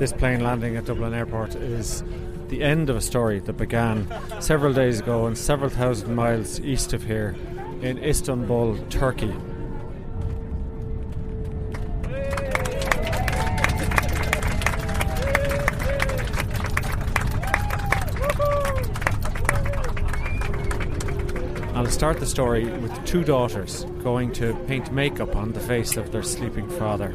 This plane landing at Dublin Airport is the end of a story that began several days ago and several thousand miles east of here in Istanbul, Turkey. I'll start the story with two daughters going to paint makeup on the face of their sleeping father.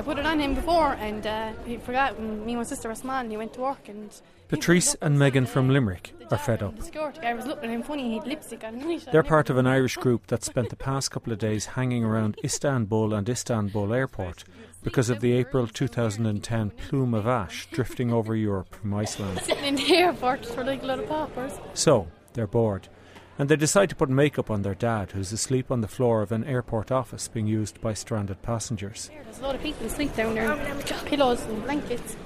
I put it on him before, and uh, he forgot. When me and my sister were small, and he went to work. And Patrice and Megan from Limerick are fed up. The security guy was looking at him funny. He had lipstick on. And They're part of an Irish group that spent the past couple of days hanging around Istanbul and Istanbul Airport because of the April 2010 plume of ash drifting over Europe from Iceland. Sitting in the airport for like a lot of paupers. So they're bored and they decide to put makeup on their dad, who's asleep on the floor of an airport office being used by stranded passengers. There's a lot of people asleep down there, pillows and blankets.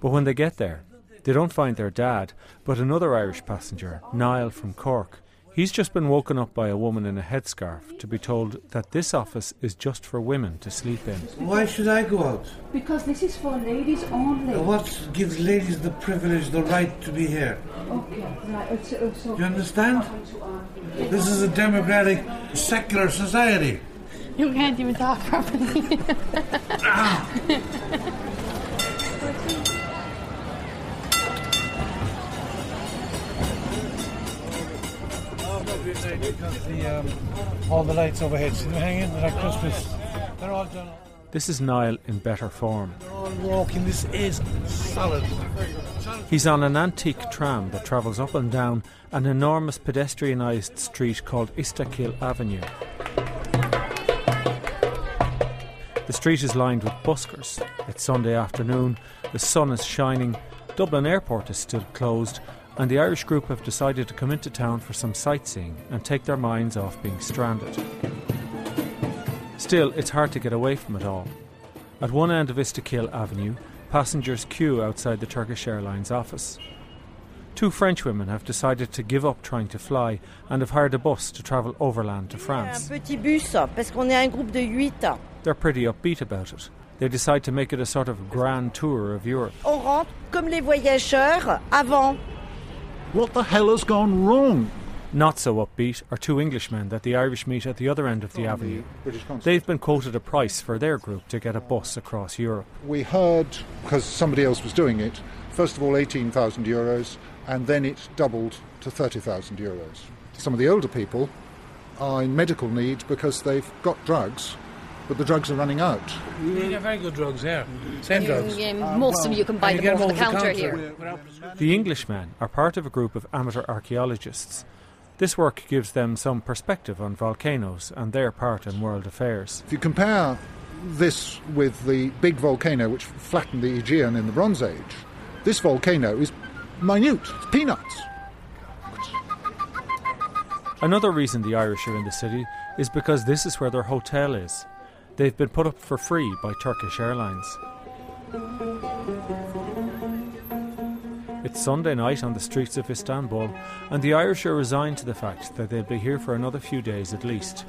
But when they get there, they don't find their dad, but another Irish passenger, Niall from Cork. He's just been woken up by a woman in a headscarf to be told that this office is just for women to sleep in. Why should I go out? Because this is for ladies only. What gives ladies the privilege, the right to be here? Okay, right. It's, it's okay. You understand? This is a democratic, secular society. You can't even talk properly. Because ah. all the lights overhead, see them hanging? Like Christmas. They're all done. This is Niall in better form. Walking. This is solid. He's on an antique tram that travels up and down an enormous pedestrianised street called Istiklal Avenue. The street is lined with buskers. It's Sunday afternoon, the sun is shining, Dublin Airport is still closed, and the Irish group have decided to come into town for some sightseeing and take their minds off being stranded. Still, it's hard to get away from it all. At one end of Istiklal Avenue, passengers queue outside the Turkish Airlines office. Two French women have decided to give up trying to fly and have hired a bus to travel overland to France. Un petit bus, parce qu'on est un groupe de 8. They're pretty upbeat about it. They decide to make it a sort of grand tour of Europe. On rentre comme les voyageurs avant. What the hell has gone wrong? Not so upbeat are two Englishmen that the Irish meet at the other end of the avenue. They've been quoted a price for their group to get a bus across Europe. We heard, because somebody else was doing it, first of all 18,000 euros, and then it doubled to 30,000 euros. Some of the older people are in medical need because they've got drugs, but the drugs are running out. You get very good drugs here. Same drugs. most of you can buy And them get over the them counter, here. The Englishmen are part of a group of amateur archaeologists. This work gives them some perspective on volcanoes and their part in world affairs. If you compare this with the big volcano which flattened the Aegean in the Bronze Age, this volcano is minute, it's peanuts. Another reason the Irish are in the city is because this is where their hotel is. They've been put up for free by Turkish Airlines. It's Sunday night on the streets of Istanbul, and the Irish are resigned to the fact that they'll be here for another few days at least.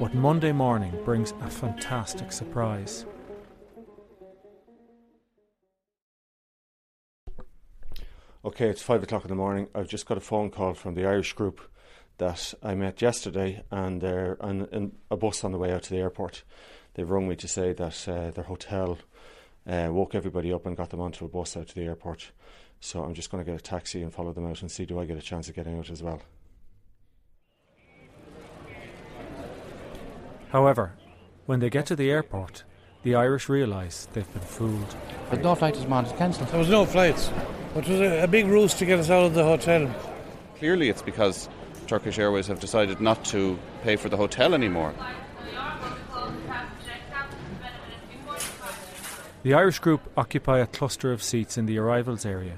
But Monday morning brings a fantastic surprise. Okay, it's five o'clock in the morning. I've just got a phone call from the Irish group that I met yesterday, and they're on, in a bus on the way out to the airport. They've rung me to say that uh, their hotel uh, woke everybody up and got them onto a bus out to the airport. So I'm just going to get a taxi and follow them out and see do I get a chance of getting out as well. However, when they get to the airport, the Irish realise they've been fooled. But no flight this morning is cancelled. There was no flights. But it was a, a big ruse to get us out of the hotel. Clearly, it's because Turkish Airways have decided not to pay for the hotel anymore. The Irish group occupy a cluster of seats in the arrivals area.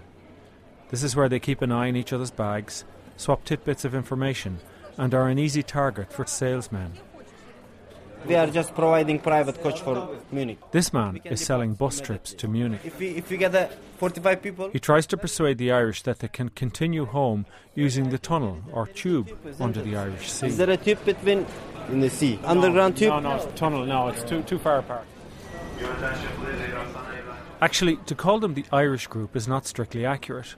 This is where they keep an eye on each other's bags, swap tidbits of information, and are an easy target for salesmen. We are just providing private coach for Munich. This man is selling bus trips to Munich. If we, if we get uh, 45 people, He tries to persuade the Irish that they can continue home using the tunnel or tube under the Irish Sea. is there a tube between in the sea? Underground tube? No, no, it's tunnel. No, it's too too far apart. Actually, to call them the Irish group is not strictly accurate.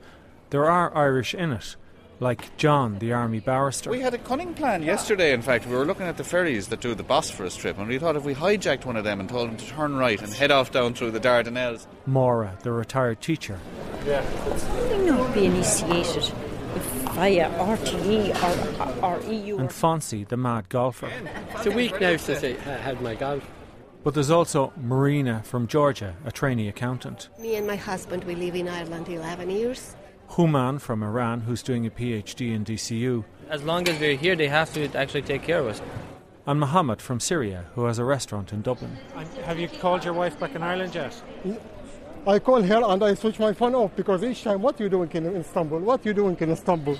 There are Irish in it, like John, the army barrister. We had a cunning plan yesterday, in fact. We were looking at the ferries that do the Bosphorus trip, and we thought if we hijacked one of them and told them to turn right and head off down through the Dardanelles. Maura, the retired teacher. Yeah. Will not be initiated via RTE or, or EU. And Fonzie, the mad golfer. It's a week now since I had my golf. But there's also Marina from Georgia, a trainee accountant. Me and my husband, we live in Ireland 11 years. Human from Iran, who's doing a PhD in DCU. As long as we're here, they have to actually take care of us. And Mohammed from Syria, who has a restaurant in Dublin. Have you called your wife back in Ireland yet? I call her and I switch my phone off because each time, what are you doing in Istanbul? What are you doing in Istanbul?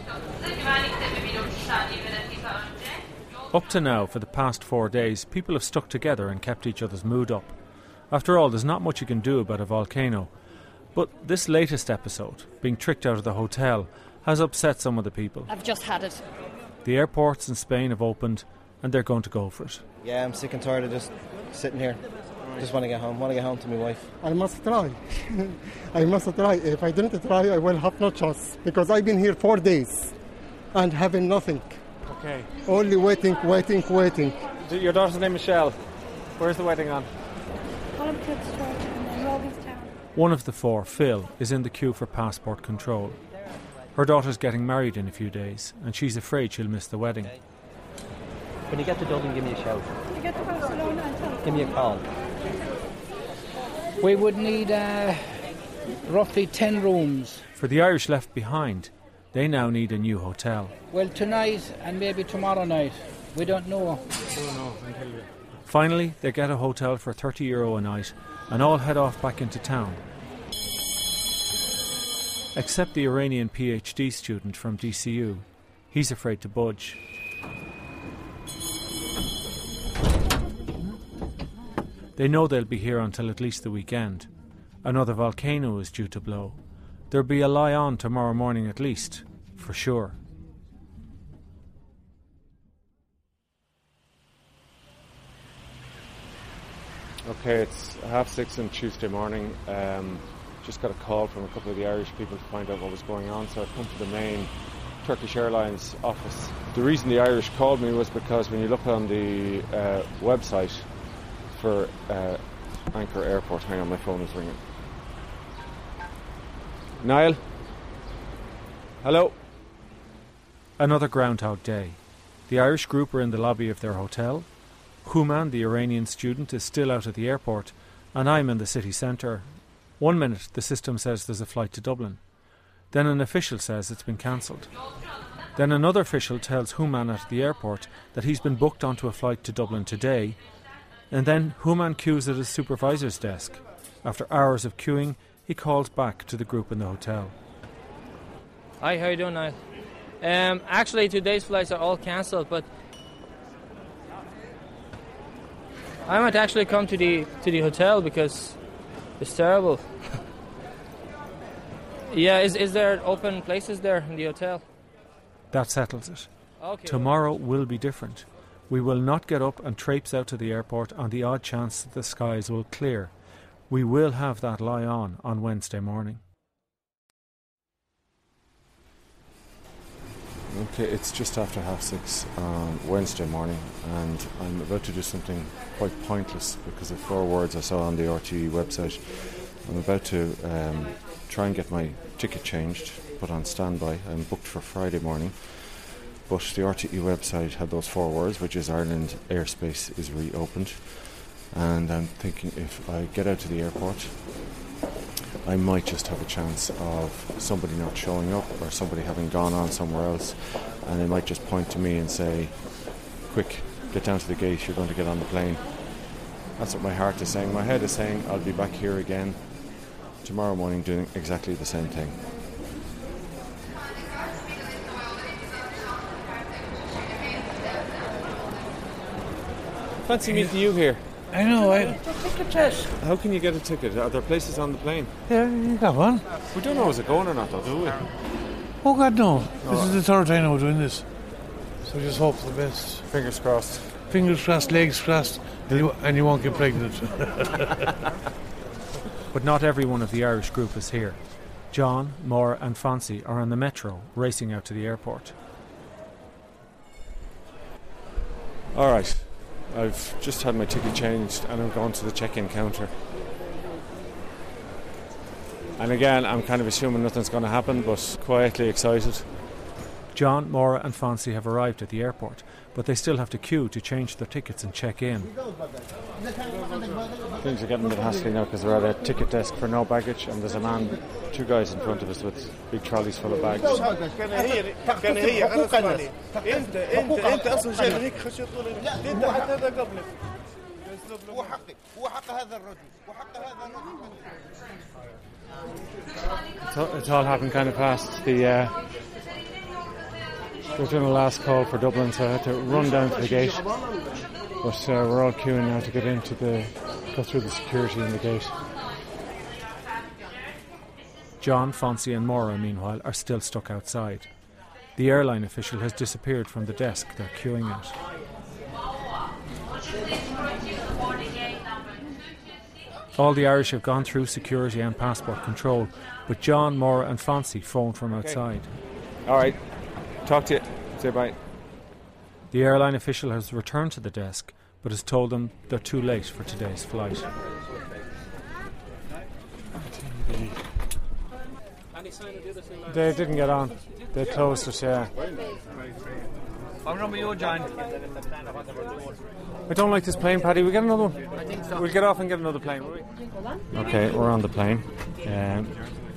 Up to now, for the past four days, people have stuck together and kept each other's mood up. After all, there's not much you can do about a volcano. But this latest episode, being tricked out of the hotel, has upset some of the people. I've just had it. The airports in Spain have opened and they're going to go for it. Yeah, I'm sick and tired of just sitting here. Just want to get home. Want to get home to my wife. I must try. I must try. If I didn't try, I will have no chance because I've been here four days and having nothing. Okay. Only waiting, waiting, waiting. Your daughter's name is Michelle. Where's the wedding on? Colin One of the four, Phil, is in the queue for passport control. Her daughter's getting married in a few days, and she's afraid she'll miss the wedding. When you get to Dublin, give me a shout. You get to Barcelona tell Give me a call. We would need uh, roughly 10 rooms. For the Irish left behind, they now need a new hotel. Well, tonight and maybe tomorrow night. We don't know. Finally, they get a hotel for 30 euro a night and all head off back into town. Except the Iranian PhD student from DCU. He's afraid to budge. They know they'll be here until at least the weekend. Another volcano is due to blow. There'll be a lie on tomorrow morning at least, for sure. Okay, it's half six on Tuesday morning. Um, just got a call from a couple of the Irish people to find out what was going on, so I've come to the main Turkish Airlines office. The reason the Irish called me was because when you look on the uh, website for uh, Anchor Airport, hang on, my phone is ringing. Niall? Hello? Another Groundhog Day. The Irish group are in the lobby of their hotel. Human, the Iranian student, is still out at the airport, and I'm in the city centre. One minute, the system says there's a flight to Dublin. Then an official says it's been cancelled. Then another official tells Human at the airport that he's been booked onto a flight to Dublin today, and then Human queues at his supervisor's desk. After hours of queuing, he calls back to the group in the hotel. Hi, how you doing, Niall? Um, actually, today's flights are all cancelled, but I might actually come to the to the hotel because it's terrible. yeah, is is there open places there in the hotel? That settles it. Okay. Tomorrow will be different. We will not get up and traipse out to the airport on the odd chance that the skies will clear. We will have that lie on on Wednesday morning. Okay, it's just after half six on Wednesday morning, and I'm about to do something quite pointless because of four words I saw on the RTE website. I'm about to um, try and get my ticket changed, put on standby. I'm booked for Friday morning, but the RTE website had those four words, which is Ireland airspace is reopened. And I'm thinking if I get out to the airport, I might just have a chance of somebody not showing up or somebody having gone on somewhere else, and they might just point to me and say, Quick, get down to the gate, you're going to get on the plane. That's what my heart is saying. My head is saying, I'll be back here again tomorrow morning doing exactly the same thing. Fancy meeting you here. I know, I. Ticket test. How can you get a ticket? Are there places on the plane? Yeah, you got one. We don't know is it going or not, though, do we? Oh, God, no. This Oh. is the third time we're doing this. So just hope for the best. Fingers crossed. Fingers crossed, legs crossed, and you, and you won't get pregnant. But not every one of the Irish group is here. John, Maura, and Fonzie are on the metro, racing out to the airport. All right. I've just had my ticket changed and I'm going to the check-in counter. And again, I'm kind of assuming nothing's going to happen, but quietly excited. John, Maura, and Fonzie have arrived at the airport, but they still have to queue to change their tickets and check in. Things are getting a bit hassly now because we're at a ticket desk for no baggage, and there's a man, two guys in front of us with big trolleys full of bags. It's all, it's all happened kind of past The uh, we're doing a last call for Dublin, so I had to run down to the gate. But uh, we're all queuing now to get into the. go through the security in the gate. John, Fonzie, and Maura, meanwhile, are still stuck outside. The airline official has disappeared from the desk they're queuing at. All the Irish have gone through security and passport control, but John, Maura, and Fonzie phone from outside. All right. Talk to you. Say bye. The airline official has returned to the desk, but has told them they're too late for today's flight. They didn't get on. They closed it, yeah. I'll run with you, John. I don't like this plane, Paddy. We get another one. So. We'll get off and get another plane. Okay, we're on the plane. Um,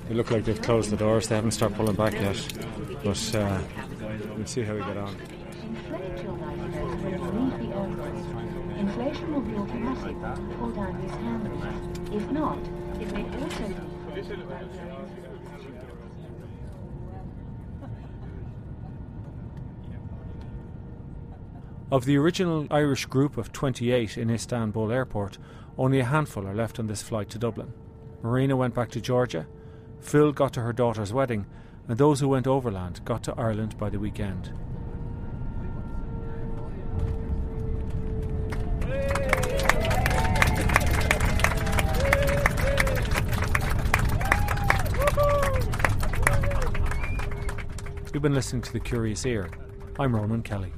they look like they've closed the doors. They haven't started pulling back yet. But uh, we'll see how we get on. Of the original Irish group of 28 in Istanbul airport, only a handful are left on this flight to Dublin. Marina went back to Georgia, Phil got to her daughter's wedding, and those who went overland got to Ireland by the weekend. You've been listening to The Curious Ear. I'm Ronan Kelly.